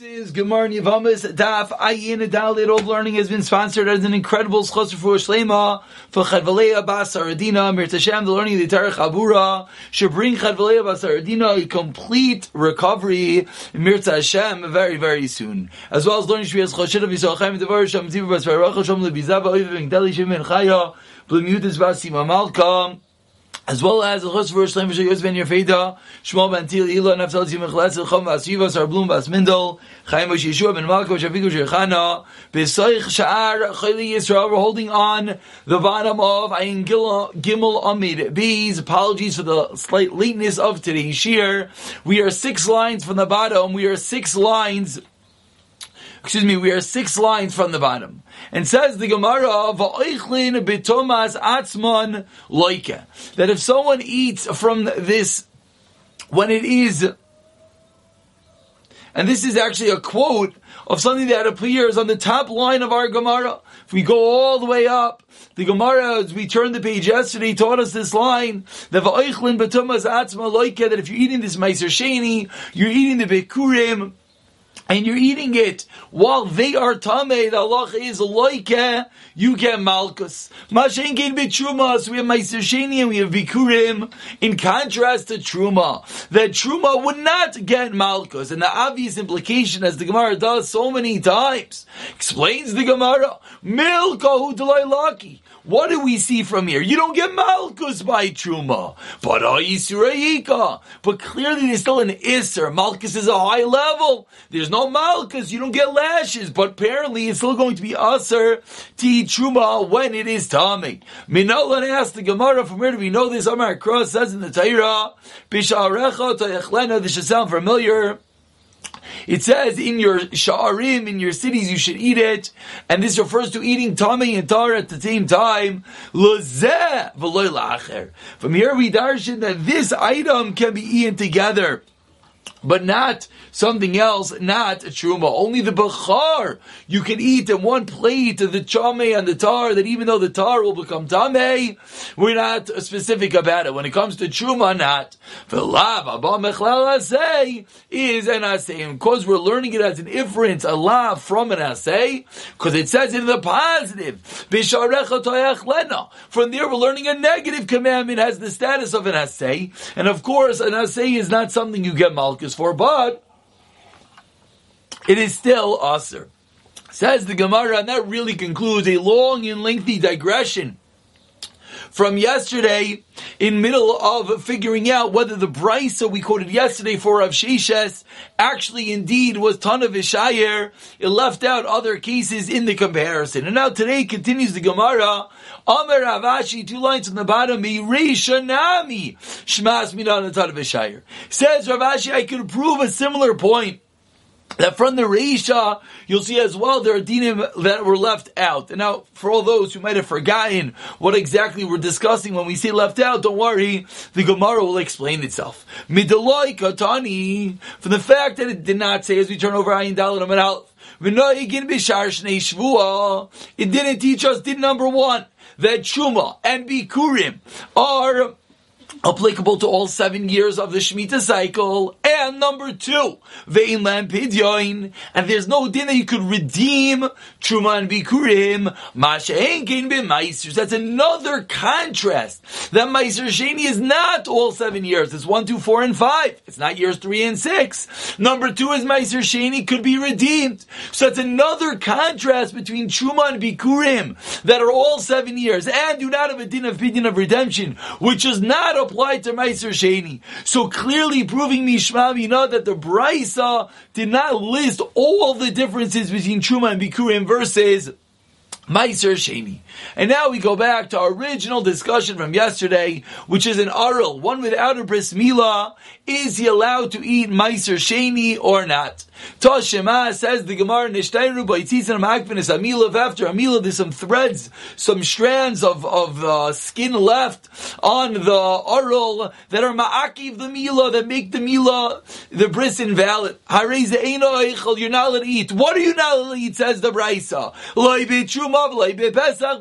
This is Gemara Yavamas Daf Ayin Adalid. All learning has been sponsored as an incredible schos for Shlema for Chadvalei Bas Aradina Mir Tashem. The learning of the Tarech Abura should bring Chadvalei Bas Aradina a complete recovery Mir Tashem very very soon. As well as learning Shvias Choshid of Chaim Devar Shem Tzivu Bas Varach Shem Lebizava Oiv Gdeli Shem Ben Chaya Blemiyudis Bas Malka as well as the chus for Shleim V'Shay Yosef Ben Yerfeda, Shmuel Ben Til Ila, Naftal Tzim Echles, Chom V'Asiva, Sarblum V'Asmindel, Chaim Moshe Yeshua Ben Malko, Shafiku Shechana, B'Soich Sha'ar, Chayli Yisrael, we're holding on the bottom of Ayin Gimel Amid B's, apologies for the slight lateness of today's shir. We are six lines from the bottom, we are six lines excuse me, we are six lines from the bottom. And says the Gemara, Va'oichlin bitomas atzmon loike. That if someone eats from this, when it is, and this is actually a quote of something that appears on the top line of our Gemara. If we go all the way up, the Gemara, as we turned the page yesterday, taught us this line, that if you're eating this Meiser Sheni, you're eating the Bekurim, and you're eating it while they are tamei, the Allah is like you get malchus. Mashen get truma, we have Meiser and we have Bikurim. In contrast to Truma, that Truma would not get malchus. And the obvious implication, as the Gemara does so many times, explains the Gemara, Milka hu lucky. What do we see from here? You don't get Malkus by Truma, but uh, Yisraika. But clearly there's still an Isser. Malkus is a high level. There's no Malkus. You don't get lashes, but apparently it's still going to be Aser Ti Truma when it is Tami. Minolan asked the Gemara from where do we know this? Amar Cross says in the Torah, Bisharecha Tayechlena. This should sound familiar. It says in your sha'arim, in your cities, you should eat it, and this refers to eating tami and tar at the same time. From here we darshan that this item can be eaten together but not something else, not truma. Only the bachar you can eat in one plate of the chame and the tar. That even though the tar will become tame, we're not specific about it. When it comes to truma, not v'lav abba say is an asay. And because we're learning it as an inference, a law from an asay, because it says in the positive From there, we're learning a negative commandment has the status of an asay, and of course, an asay is not something you get malchus for, but it is still usr. Says the Gemara, and that really concludes a long and lengthy digression from yesterday in middle of figuring out whether the brisa we quoted yesterday for Rav Shishes actually indeed was Tana Vishayer. It left out other cases in the comparison. And now today continues the Gemara. Amar Rav Ashi, two lines from the bottom, Nami Shmas Minan Tana Vishayer. Says Rav Ashi, I could prove a similar point that from the Reisha, you'll see as well there are dinim that were left out. And now, for all those who might have forgotten what exactly we're discussing when we say left out, don't worry, the Gemara will explain itself. Midaloi katani, from the fact that it did not say, as we turn over Ayin Dalit Amal it didn't teach us did number one, that Shuma and Bikurim are applicable to all seven years of the Shemitah cycle. Number two, Ve'in Lam Pidyon, and there's no din that you could redeem Truma and Bikurim, Masha'en Kein B'Maisers. That's another contrast. That Meiser Sheni is not all seven years. It's one, two, four, and five. It's not years three and six. Number two is Meiser Sheni could be redeemed. So it's another contrast between Truma and Bikurim that are all seven years and do not have a din of Pidyon of redemption, which is not applied to Meiser Sheni. So clearly proving Mishma know that the Brisa did not list all the differences between Truma and Bikurim versus Meiser Sheni. And now we go back to our original discussion from yesterday, which is an Arul, one without a bris milah. Is he allowed to eat Meiser Sheni or not? Toshima says the Gemara Nishtayru Baitzis and Makvin is Amilav after Amilav there's some threads, some strands of, of uh, skin left on the Arul that are Ma'akiv the Mila that make the Mila the bris invalid. You're not allowed to eat. What are you not allowed to eat? Says the Brisa. Loi be Trumav, loi be Pesach,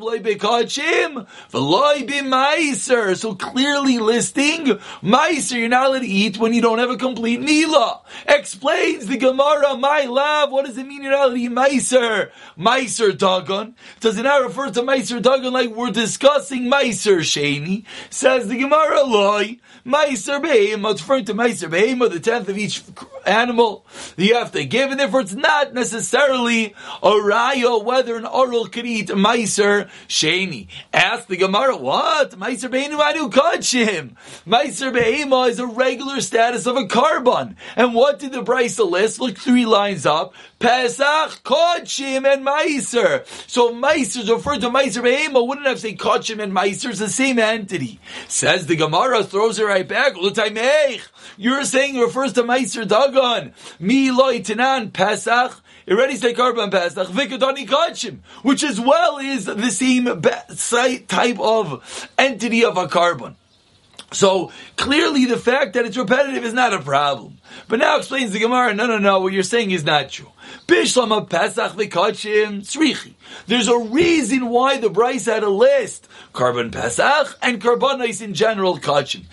so clearly listing Meiser you're not allowed to eat when you don't have a complete Mila. Explains the Gemara My love, what does it mean in reality? Meiser, Meiser Dagon. Does it not refer to Meiser Dagon like we're discussing Meiser Sheni? Says the Gemara, loy. Meiser Behema, it's referring to Meiser Behema, the tenth of each animal you have to give, and therefore it's not necessarily a raya whether an oral could eat Meiser Sheni. Ask the Gemara, what? Meiser Behema, I do him. Meiser Behema is a regular status of a carbon. And what did the Brisa list? Look three lines up. Pesach, Kodshim, and Meiser. So Meiser is referred to Meiser Behema. Wouldn't have say Kodshim and Meiser. It's the same entity. Says the Gemara, throws it right back. You're saying it refers to Meiser Dagon. Mi tenan Pesach. It already say Karban Pesach, Vikadani Kodshim, which as well is the same type of entity of a carbon. So clearly the fact that it's repetitive is not a problem. But now explains the Gemara, no, no, no, what you're saying is not true. Bishlam Pesach v'kachim tzrichi. There's a reason why the Bryce had a list. Carbon Pesach and Carbonais in general kachim.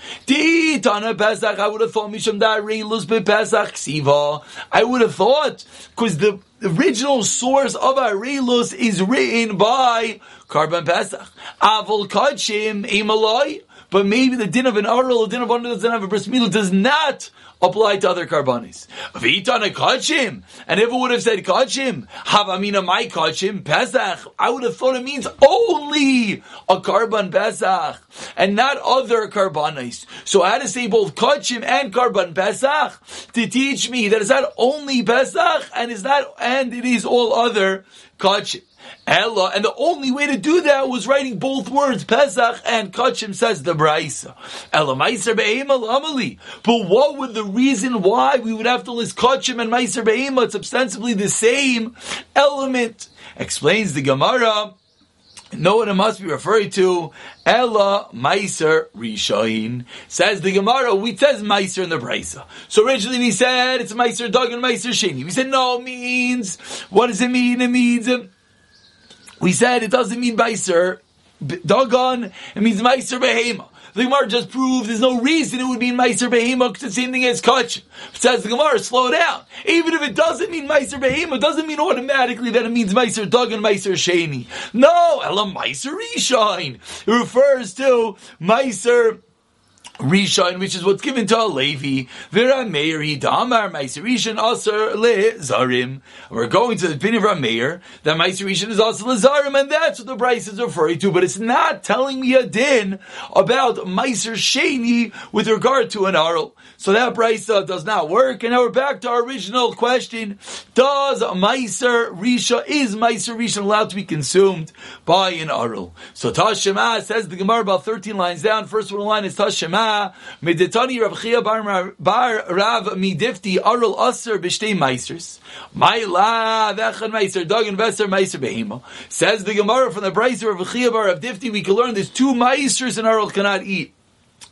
Tana Pesach, I would have thought Misham Da'arelus Pesach Ksiva. I would have thought, because the original source of Arelus is written by Carbon Pesach. Avol kachim imaloi. But maybe the din of an oral, the din of one that doesn't a bris does not apply to other karbanis. V'itana kachim, and if it would have said kachim, havamina my kachim pesach, I would have thought it means only a karban pesach and not other karbanis. So I had to say both kachim and karban pesach to teach me that it's not only pesach and is not and it is all other kachim. Ella, and the only way to do that was writing both words, Pesach and Kachim says the Braisa. Ella Meiser Be'ema Amali. But what would the reason why we would have to list Kachim and Meiser Be'ema? It's ostensibly the same element. Explains the Gemara. What it must be referring to? Ella Meiser Rishain. Says the Gemara, we says Meiser in the Brisa. So originally we said it's Meiser Dog and Meiser Sheni. We said no, means, what does it mean? It means, we said it doesn't mean Beiser, Dagon, it means Meiser Behema. The Gemara just proved there's no reason it would mean Meiser Behema because it's the same thing as Kach. Says the Gemara, slow down. Even if it doesn't mean Meiser Behema, doesn't mean automatically that it means Meiser Dagon, Meiser Sheni. No, Ella Meiser Rishain. It refers to Meiser Rishon, which is what's given to a Levi. Aser Le Zarim. We're going to the opinion of Rameir that Meiser Rishon is also Zarim, and that's what the Bryce is referring to. But it's not telling me a din about Meiser Sheni with regard to an Arl. So that Bryce uh, does not work. And now we're back to our original question: Does Meiser Rishon is Meiser Rishon allowed to be consumed by an Arl? So Tashema says the Gemara about thirteen lines down. First one line is Tashema. Meditani Rav Bar, bar Rav Midifti Arul Aser B'Shtei Meisers. Maila Vechan Meiser Dog and Veser Meiser Behema. Says the Gemara from the Braiser of Chia Bar Rav Difti, we can learn there's two Meisers in Arul cannot eat.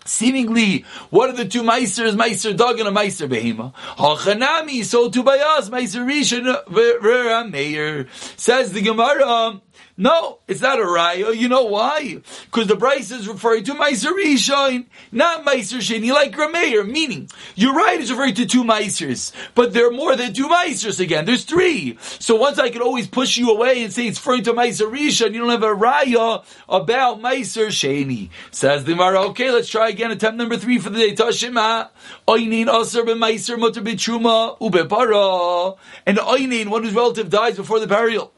Seemingly, what are the two meisers? Meiser dog and a meiser behema. Hachanami, so to bayas, meiser rishon, meir. Says the Gemara, no, it's not a raya. You know why? Because the Bryce is referring to Meiser Rishon, not Meiser Sheni, like Rameir. Meaning, you're right, it's referring to two Meisers, but there are more than two Meisers again. There's three. So once I could always push you away and say it's referring to Meiser Rishon, you don't have a raya about Meiser Sheni. Says the Mara, okay, let's try again. Attempt number three for the day. Tashima, Oinin Aser Meiser Mutter B'Truma Ubepara. And Oinin, one whose relative dies before the burial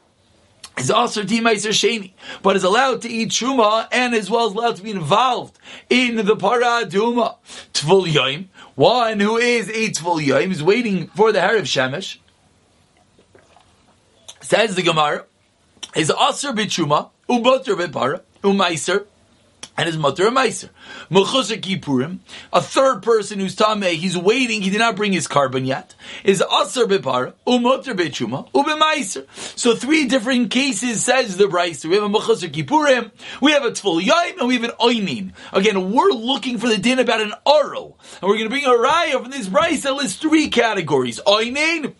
is also Timaiser Sheni, but is allowed to eat Truma and as well as allowed to be involved in the Paraduma. Tvul Yoim, one who is a Tvul Yoim, is waiting for the hair of Shemesh. Says the Gemara, is Aser B'Truma, Uboter B'Para, Umaiser, and his mother a meiser. Mechusar Kippurim, a third person who's tamei, he's waiting, he did not bring his carbon yet, is aser bepara, umoter bechuma, ubemeiser. So three different cases says the Bryce. We have a Mechusar Kippurim, we have a Tful Yaim, and we have an Oinin. Again, we're looking for the din about an Oro, and we're going to bring a Raya from this Bryce that lists three categories. Oinin,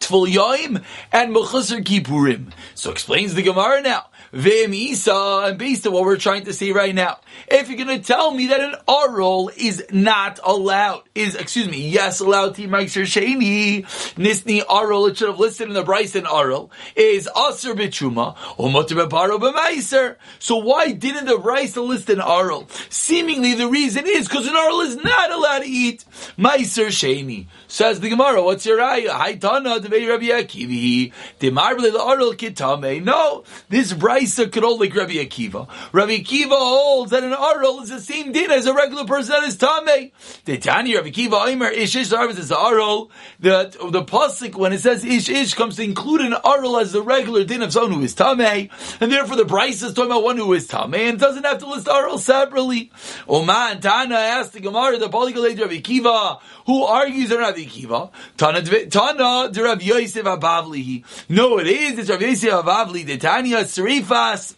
Tful Yaim, and Mechusar Kippurim. So explains the Gemara now. V'misa, and based on what we're trying to say right now, if you're going to tell me that an oral is not allowed, is, excuse me, yes allowed Meiser Sheni, Nisni oral, it should have listed in the Bryson oral, is Aser Mutter B'Paro B'Meiser. So why didn't the Bryson list an oral? Seemingly the reason is because an oral is not allowed to eat Meiser Sheni. Says the Gemara, what's your ayah? Haitana, Devei Rabbi Akivi, Demarble the oral kitame. No, this Bryson could hold like Rabbi Akiva. Rabbi Akiva holds that an oral is the same din as a regular person that is Tame. The Tani Rabbi Akiva Omer Ish Ish is the oral. The, the Pasuk, when it says Ish Ish, comes to include an oral as the regular din of someone who is Tame. And therefore the Bryce is talking about one who is Tame and doesn't have to list oral separately. Oman Tana asked the Gemara, the Polygalate Rabbi Akiva, who argues on Rabbi Akiva. Tana, Tana, Rabbi Yosef Abavli. No, it is. It's Rabbi Yosef Abavli. The Tanya Serifas.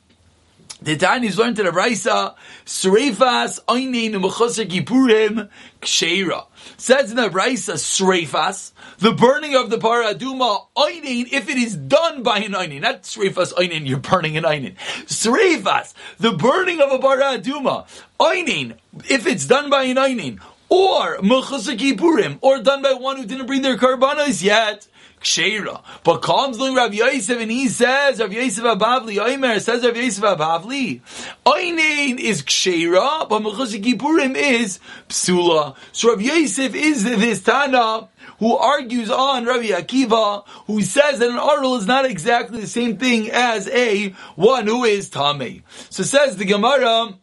The Tanya learned to the Raisa, Sreifas, Einin, Mechoser Kipurim, Ksheira. Says in the Raisa, Sreifas, the burning of the Paraduma, Einin, if it is done by an Einin, not Sreifas, Einin, you're burning an Einin. Sreifas, the burning of a Paraduma, Einin, if it's done by an Einin, or Mechoser Kipurim, or done by one who didn't bring their Karbanos yet, Ksheira. But comes along Rav Yosef and he says, Rav Yosef Abavli, Oimer says Rav Yosef Abavli, Oinein is Ksheira, but Mechusik Kippurim is Psula. So Rav Yosef is this Tana who argues on Rabbi Akiva, who says that an oral is not exactly the same thing as a one who is Tame. So says the Gemara,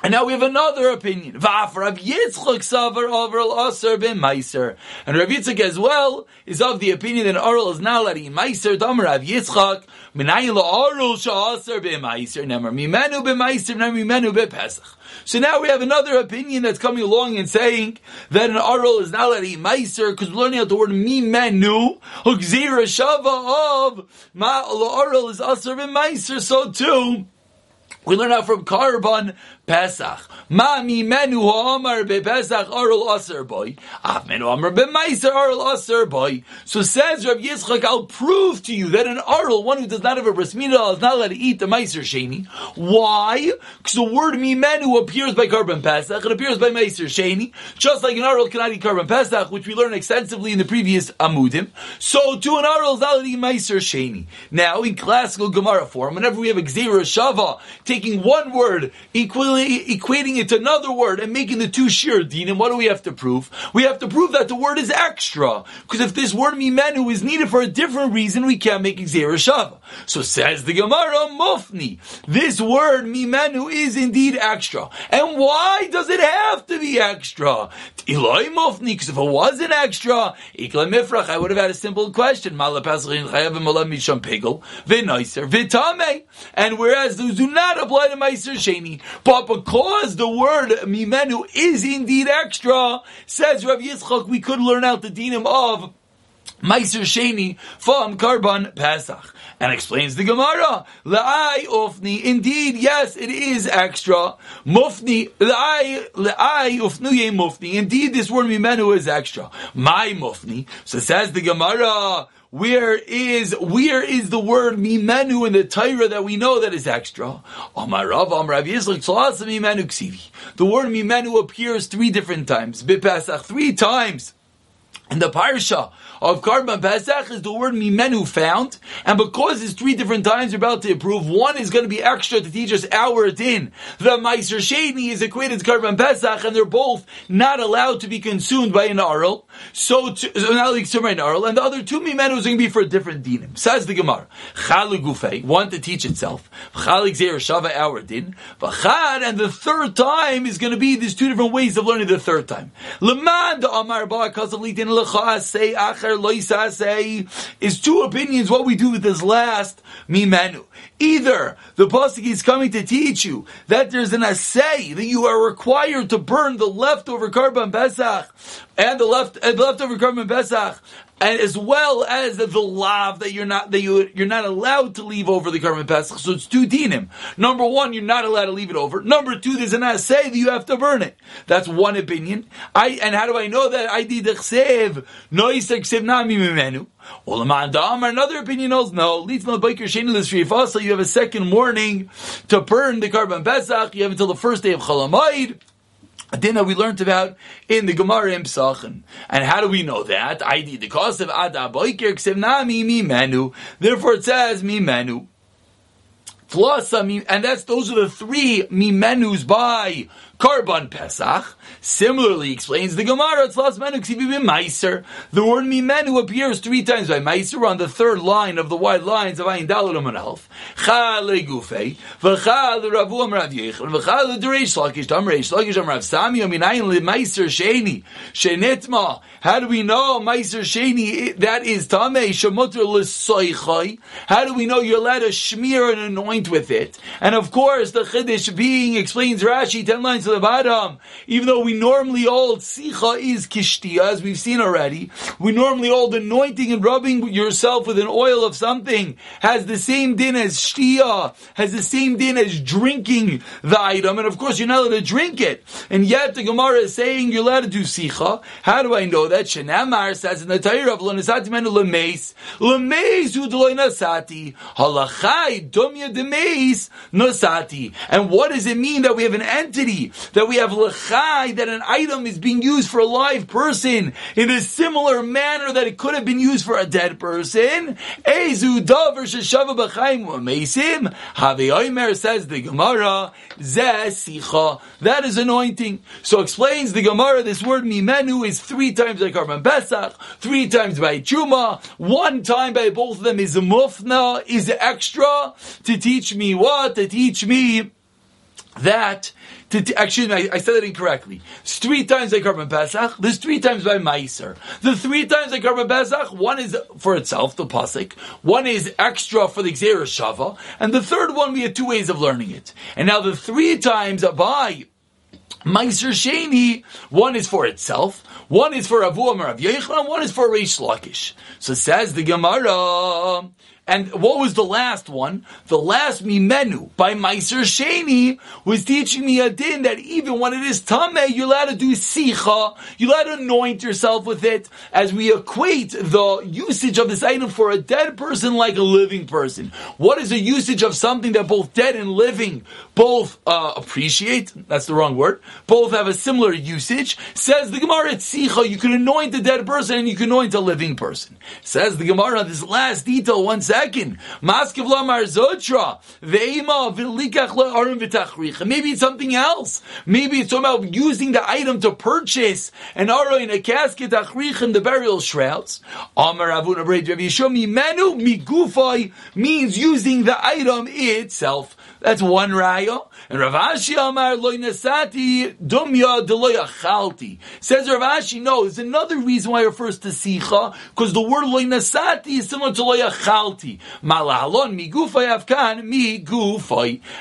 and now we have another opinion. And Rav Yitzchak as well is of the opinion that oral is not allowed to eat meiser. Dam Rav Yitzchak minayin oral sha'aser ben meiser. Nemer mimenu ben meiser. Nemer mimenu ben pesach. So now we have another opinion that's coming along and saying that an oral is not allowed meiser because we're learning out the word mimenu. Hukzira shava of ma oral is aser meiser. So too. We learn out from Karban Pesach. Ma mi menu ha'amar be Pesach arul aser boy. Af menu amar be meiser arul aser boy. So says Rav Yitzchak, I'll prove to you that an arul, one who does not have a bris milah, is not allowed to eat the meiser sheni. Why? Because the word mi menu appears by Karban Pesach, it appears by meiser sheni, just like an arul cannot eat Karban Pesach, which we learned extensively in the previous amudim. So to an arul is allowed to eat meiser sheni. Now, in classical Gemara form, whenever we have a gzera shava, taking one word equally equating it to another word and making the two shir din. And what do we have to prove? We have to prove that the word is extra. Because if this word mimenu is needed for a different reason, we can't make gzera shava. So says the Gemara, Mufni. This word mimenu is indeed extra. And why does it have to be extra? Eloi Mufni, because if it wasn't extra, Ikla Mifrach, I would have had a simple question. And whereas those do not apply to Meiser Sheni, but because the word mimenu is indeed extra, says Rav Yitzchak, we could learn out the dinim of Meiser Sheni from Karban Pesach. And explains the Gemara, La'ai ufni, indeed, yes, it is extra. Mufni, La'ai, La'ai ufnuye mufni, indeed this word mimenu is extra. My mufni, so says the Gemara, where is where is the word mimenu in the Torah that we know that is extra? The word mimenu appears three different times. Bipasach three times in the parsha of Karban Pesach is the word mimenu found, and because it's three different times we're about to approve, one is going to be extra to teach us our din. The Meiser Sheni is equated to Karban Pesach, and they're both not allowed to be consumed by an aral, So, to, so not like by an Arl, and the other two mimenus is going to be for a different dinim. Says the Gemara, Chalu Gufei, one to teach itself, Chalik Zer Shava our din, V'chad, and the third time is going to be these two different ways of learning the third time. Leman Amar Ba Kasalitin Achar is two opinions what we do with this last mimenu. Either the pasuk is coming to teach you that there's an assay that you are required to burn the leftover karban pesach and the left and the leftover Karban Pesach, and as well as the, lav that you're not that you you're not allowed to leave over the Karban Pesach. So it's two dinim. Number one, you're not allowed to leave it over. Number two, there's an assay that you have to burn it. That's one opinion. I and how do I know that? I did the chsev no yisek nami mimenu. Another opinion knows no. Leads you have a second warning to burn the Karban Pesach. You have until the first day of Chalamayid. A dinner we learned about in the Gemara in Psachim. And how do we know that? I did the cause of Ada Boiker Ksevnami Mi Menu. Therefore it says Mi Menu. Plus, and that's those are the three mi menus by Karban Pesach. Similarly, explains the Gemara, it's last menu Meiser. The word Mimenu appears three times by Meiser on the third line of the wide lines of Ayin Dalit and Elf. Chale Gufe, V'chal Ravu Am Rav Yechon, V'chal Dereish Lakish Tam Reish Lakish Am Rav Sami Aminayin Le Meiser Sheni, Shenitma. How do we know Meiser Sheni, that is Tameh, Shemutter L'Soichai? How do we know you're allowed to smear and anoint with it? And of course, the Chiddush being, explains Rashi, ten lines to the bottom, even though we normally hold sicha is kishtia, as we've seen already, we normally hold anointing and rubbing yourself with an oil of something has the same din as shtia, has the same din as drinking the item, and of course you're not allowed to drink it. And yet the Gemara is saying you're allowed to do sicha. How do I know that? Shenamar says in the Torah of Lanasati Menu Lemeis, Lemeis Udloy Nasati, Halachai Dumya Demeis Nasati. And what does it mean that we have an entity that we have lechai, that an item is being used for a live person in a similar manner that it could have been used for a dead person. Ezu davar sheshava b'chaim mesim. Havi Omer says the Gemara, zeh. That is anointing. So explains the Gemara, this word mimenu is three times by Karban Pesach, three times by Chuma, one time by both of them is mufna, is extra to teach me what? To teach me that to, to, actually, I, I, said it incorrectly. It's three times by Karban Pesach. There's three times by Meiser. The three times by Karban Pesach, one is for itself, the pasuk. One is extra for the Xer Shava, and the third one we had two ways of learning it. And now the three times by Meiser Sheni, one is for itself, one is for Avu Amar Rav one is for Reish Lakish. So says the Gemara. And what was the last one? The last mimenu by Meiser Sheni was teaching me a din that even when it is tameh, you're allowed to do sicha, you're allowed to anoint yourself with it, as we equate the usage of this item for a dead person like a living person. What is the usage of something that both dead and living both uh, appreciate? That's the wrong word. Both have a similar usage. Says the Gemara, it's sicha. You can anoint a dead person and you can anoint a living person. Says the Gemara, this last detail, one second second. Lamar zotra. Maybe it's something else. Maybe it's about using the item to purchase an in a casket tachrich in the burial shrouds. Amar migufay means using the item itself. That's one raya. And Rav Ashi Amar loy nasati dumya deloy achalti. Says Rav Ashi, no, there's another reason why it refers to sicha, because the word loy nasati is similar to loy achalti. Malahalon mi gufay avkan mi.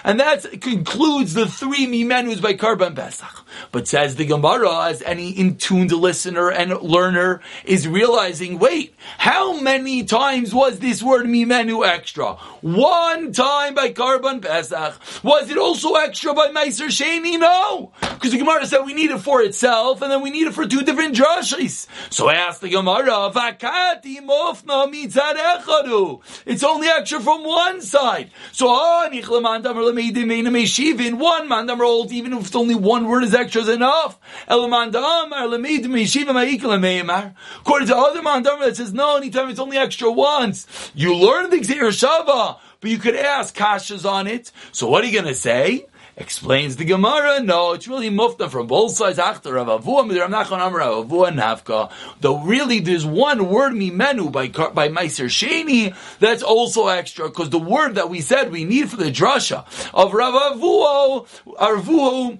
And that concludes the three mi menus by Karban Pesach. But says the Gemara, as any in-tuned listener and learner is realizing, wait, how many times was this word mimenu extra? One time by Karban Pesach. Was it also extra by Meiser Sheni? No! Because the Gemara said we need it for itself, and then we need it for two different drashis. So I asked the Gemara, Vakati mofna mitzad It's only extra from one side. So, oh, one mandam rolled, even if it's only one word is extra is enough. According to other mandam that says no, anytime it's only extra once. You learn the Gzeir Shava, but you could ask kashas on it. So what are you going to say? Explains the Gemara, no, it's really mufta from both sides. After Rav Nafka. Though really, there's one word mimenu by by Meiser Sheni that's also extra because the word that we said we need for the drasha of Rav Avuo, Arvuo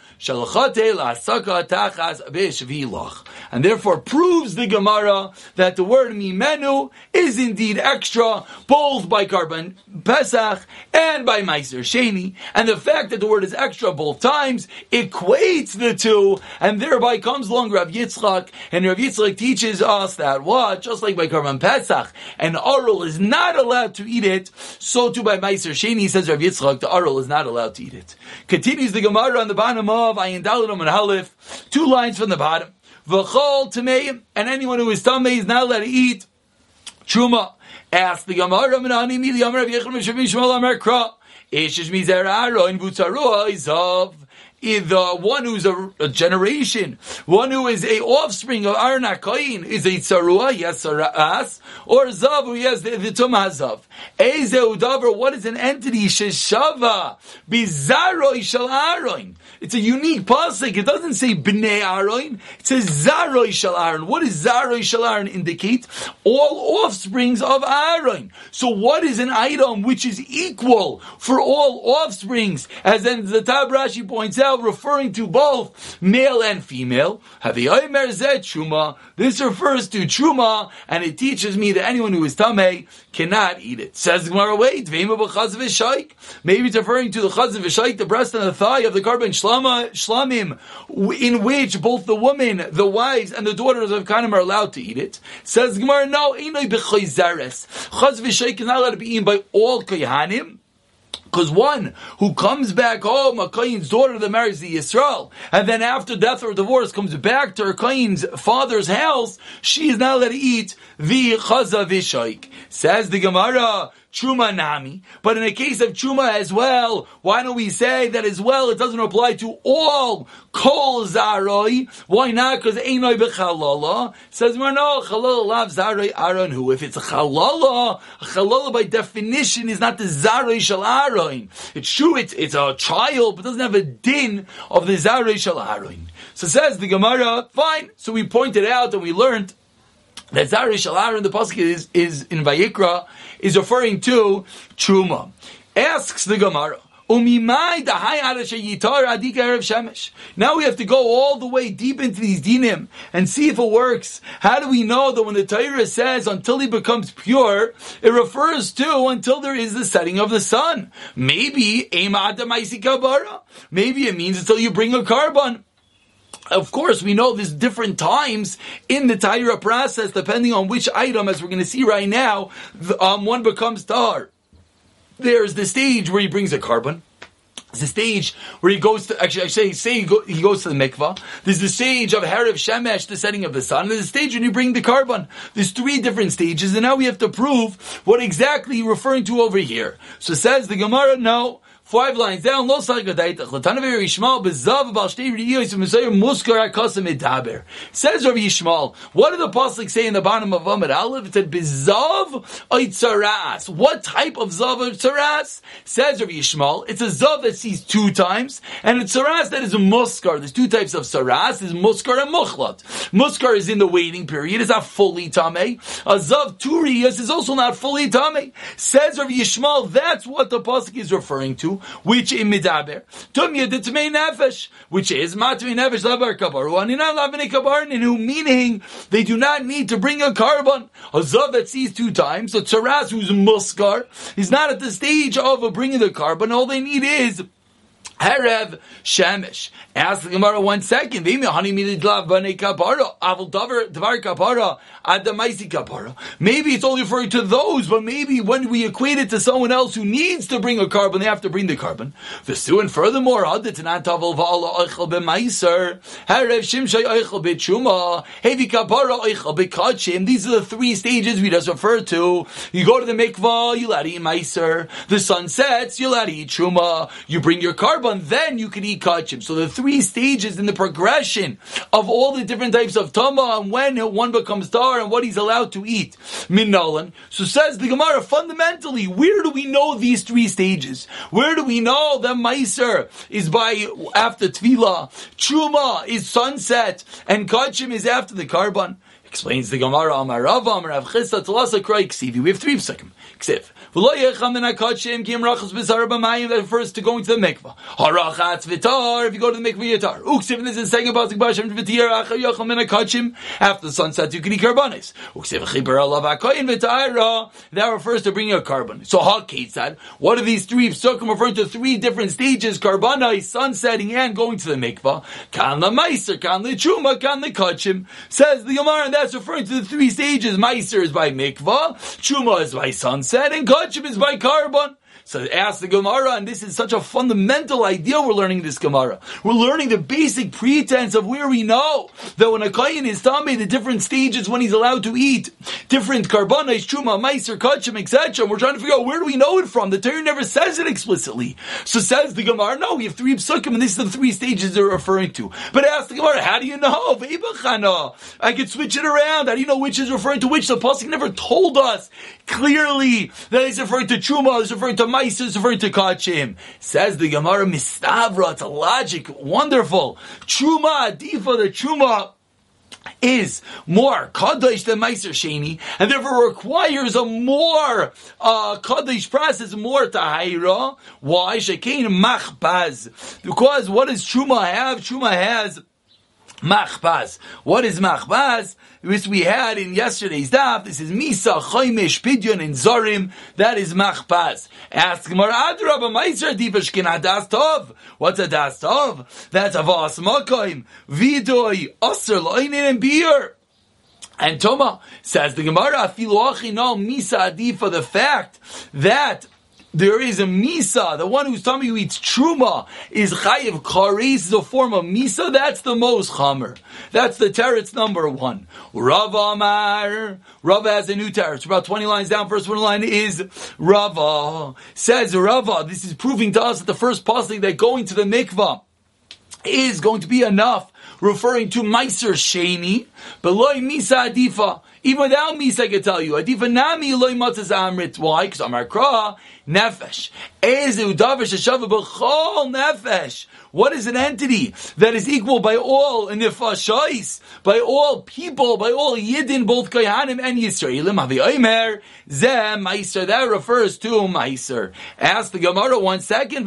And therefore proves the Gemara that the word mimenu is indeed extra, both by Karban Pesach and by Meiser Sheni. And the fact that the word is extra both times equates the two, and thereby comes along Rav Yitzchak, and Rav Yitzchak teaches us that what? Just like by Karban Pesach, an Arul is not allowed to eat it, so too by Meiser Sheni, says Rav Yitzchak, the Arul is not allowed to eat it. Continues the Gemara on the bottom of Ayin Daladam and Halif, two lines from the bottom. V'chol Tameim, and anyone who is Tamei is not allowed to eat Truma. Ask the Gemara, Menani Mi Yamar Rav Yechon Mishavim Shmuel Amar Kra. Ishish Mizer Aron Butzarua Izav the one who's a, a, generation, one who is a offspring of Aaron HaKoyin is a Tzarua, yes, or as, or Zav, yes, the, the Tumazav. Eze what is an entity? Sheshava, Bizaroi Shal Aaron. It's a unique pasuk. It doesn't say Bnei Aaron. It says Zaroi Shal Aaron. What does Zaroi Shal Aaron indicate? All offsprings of Aaron. So what is an item which is equal for all offsprings? As then the Tabrashi points out, referring to both male and female. This refers to Truma, and it teaches me that anyone who is Tameh cannot eat it. Says Gemara, wait, maybe it's referring to the Chaz V'Shaik, the breast and the thigh of the Shlama, Shlamim, in which both the women, the wives, and the daughters of Kanim are allowed to eat it. Says Gemara, no. Chaz V'Shaik is not allowed to be eaten by all Kohanim, because one who comes back home, a Kain's daughter that marries the Yisrael, and then after death or divorce comes back to her Kain's father's house, she is not allowed to eat the Chaza Vishaik. Says the Gemara, Truma Nami. But in the case of Truma as well, why don't we say that as well it doesn't apply to all Kol Zaroi? Why not? Because Einoi Bechalala. Says we're no, Chalala lav Zaroi Aaron who. If it's a Chalala, Chalala by definition is not the Zaroi Shal Aaron. It's true, it's, it's a child, but doesn't have a din of the Zaroi Shal Aaron. So says the Gemara, fine. So we pointed out and we learned that Zaroi Shal in the Pasuk is, is in Vayikra, is referring to Truma. Asks the Gemara, now we have to go all the way deep into these dinim and see if it works. How do we know that when the Torah says until he becomes pure, it refers to until there is the setting of the sun? Maybe maybe it means until you bring a carbon. Of course, we know there's different times in the Taira process, depending on which item, as we're going to see right now, um, one becomes tar. There's the stage where he brings a carbon. There's the stage where he goes to, actually, I say, he, go, he goes to the mikvah. There's the stage of Harav Shemesh, the setting of the sun. There's the stage when you bring the carbon. There's three different stages, and now we have to prove what exactly you're referring to over here. So says the Gemara, no, Five lines down, lo sagadaitach. Latanav Yishmael bezav bal shtei riyos v'mesayim muskar. Says Rabbi Yishmael, what did the pasuk say in the bottom of Amid Aleph? It said bezav oitzaras. What type of zav oitzaras? Says Rabbi Yishmael, it's a zav that sees two times, and a tzaras that is a muskar. There's two types of tzaras. There's muskar and muchlat. Muskar is in the waiting period. It's not fully tamei. A zav turiyas is also not fully tamei. Says Rabbi Yishmael, that's what the pasuk is referring to which in midaber tumya the nefesh, which is matmei nefesh lavar kabaru anina lavini meaning they do not need to bring a carbon. A zav that sees two times, a tzaras who's muskar, is not at the stage of bringing the carbon. All they need is Herev Shemesh. Ask the Gemara one second. Maybe it's only referring to those, but maybe when we equate it to someone else who needs to bring a carbon, they have to bring the carbon. And furthermore, these are the three stages we just referred to. You go to the mikvah, you let eat meiser. The sun sets, you let eat truma. You bring your carbon, then you can eat kachim. So the three stages in the progression of all the different types of tama and when one becomes tar and what he's allowed to eat. Min So says the Gemara, fundamentally, where do we know these three stages? Where do we know that Meiser is by after Tvila, Truma is sunset, and Kachim is after the carbon? Explains the Gemara, Amar Rav, Amar Rav Chisda, Talasa Kroi Ksivi. We have three psukim. Ksiv. That refers to going to the mikvah. Harachatz vitar, if you go to the mikvah yitar. Uksiv, this is saying about the Bashem Vitir, Acha Yochel Min HaKachim, after the sunset, you can eat karbanis. Uksiv, Chibar Alav HaKoyin Vitara, that refers to bringing a carbon. So, HaKetzad, what are these three psukim referring to three different stages, karbanai, sunsetting, and going to the mikvah? Kan la meiser, kan la chuma, kan la kachim. Says the Gemara, and that's referring to the three stages. Meiser is by mikvah, chuma is by sunset, and kachim is by carbon. So ask the Gemara, and this is such a fundamental idea we're learning this Gemara. We're learning the basic pretense of where we know that when a Kayan is tummy, the different stages when he's allowed to eat, different karbanis, truma, meiser, kachim, etc. We're trying to figure out where do we know it from. The Torah never says it explicitly. So says the Gemara, no, we have three psukim, and this is the three stages they're referring to. But ask the Gemara, how do you know? I could switch it around. How do you know which is referring to which? The Pasuk never told us clearly that he's referring to truma, he's referring to Meiser referring to Kachim. Says the Gemara Mistavra, it's a logic, wonderful. Truma, Adifa, the Truma is more kaddish than Meiser Sheni, and therefore requires a more uh, kaddish process, more tahira. Why? Shekein machbaz. Because what does Truma have? Truma has machbaz. What is machbaz? which we had in yesterday's daf. This is Misa, Choymesh, Pidyon, and Zorim. That is Machpaz. Ask Gemara Adraba Meiser Dibashkin Adas Tov. What's a Das Tov? That's Avas Makoim, Vidoy, Aser, Loinin, and Beer. And Toma says the Gemara, Afilu no Misa Adi for the fact that there is a misa. The one who's me who eats truma is chayiv kares, is a form of misa. That's the most chamer. That's the teretz number one. Rav Amar. Rav has a new teretz. About 20 lines down. First one line is Rava. Says Rava, this is proving to us that the first pasuk that going to the mikvah is going to be enough, referring to Meiser Sheni, beloy Misa Adifa. Even without me, I can tell you, Adifa Nami loy Matzaz Amrit. Why? Because Amar Kra, nefesh. Ezu davish sheshava b'chol nefesh. What is an entity that is equal by all nefashais, by all people, by all yidin, both koyanim and yisraelim? Havi oimer zeh meiser. That refers to meiser. Ask the Gemara one second.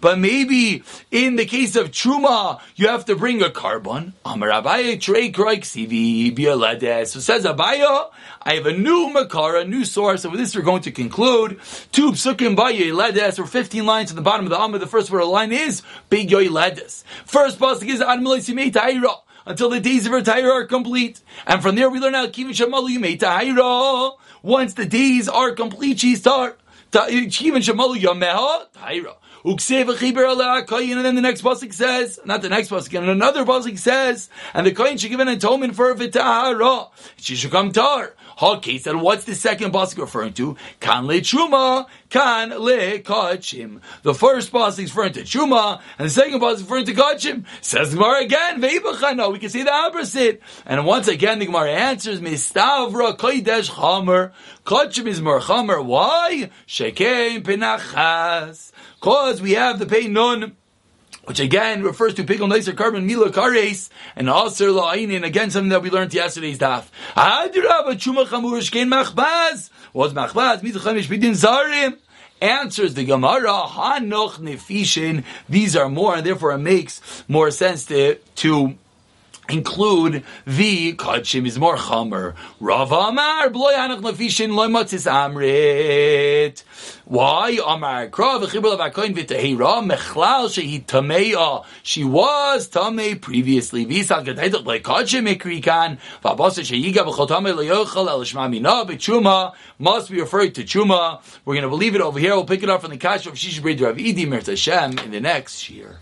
But maybe in the case of truma, you have to bring a carbon. So says Abaye, I have a new makara, a new source. So with this, we're going to conclude. Two psukim baye ledes, or 15 lines at the bottom of the Amma. The first word line is big yoy ledes. First pasuk is admilay simei ta'ira until the days of her are complete. And from there we learn out Kivin Shamalu Yimei Tahira. Once the days are complete, she start. Kivin Shamalu Yameha Tahira. And then the next pasuk says, not the next pasuk, and another pasuk says, and the kohen should give an atonement for a v'tahara. She should come tar. Okay, said, what's the second pasuk referring to? Kan le chuma, kan le kachim. The first pasuk is referring to chuma, and the second pasuk is referring to kachim. Says the Gemara again, veibachano. We can see the opposite. And once again, the Gemara answers, mistavra koidesh chamer. Kachim is more chamer. Why? Shekein pinachas. Cause we have the pay nun which again refers to pickle nicer carbon mila kares and aser la'inin again something that we learned yesterday's daf. Machbaz was machbaz zarim. Answers the Gemara, Hanoch Nefishin. These are more, and therefore it makes more sense to, to include the kachim is more chamer. Rav Amar bloy anach nafishin loy matzis amrit. Why Amar krav v'chibur lavakoin v'tehira mechlal shehi tameya. She was tamei previously. V'isal gedaitok like kachim ikrikan v'abasa sheyiga v'chotamei leyochal el shmamina v'chuma must be referred to chuma. We're going to believe it over here. We'll pick it up from the kash of Shish Brid Rav Idi Mert in the next year.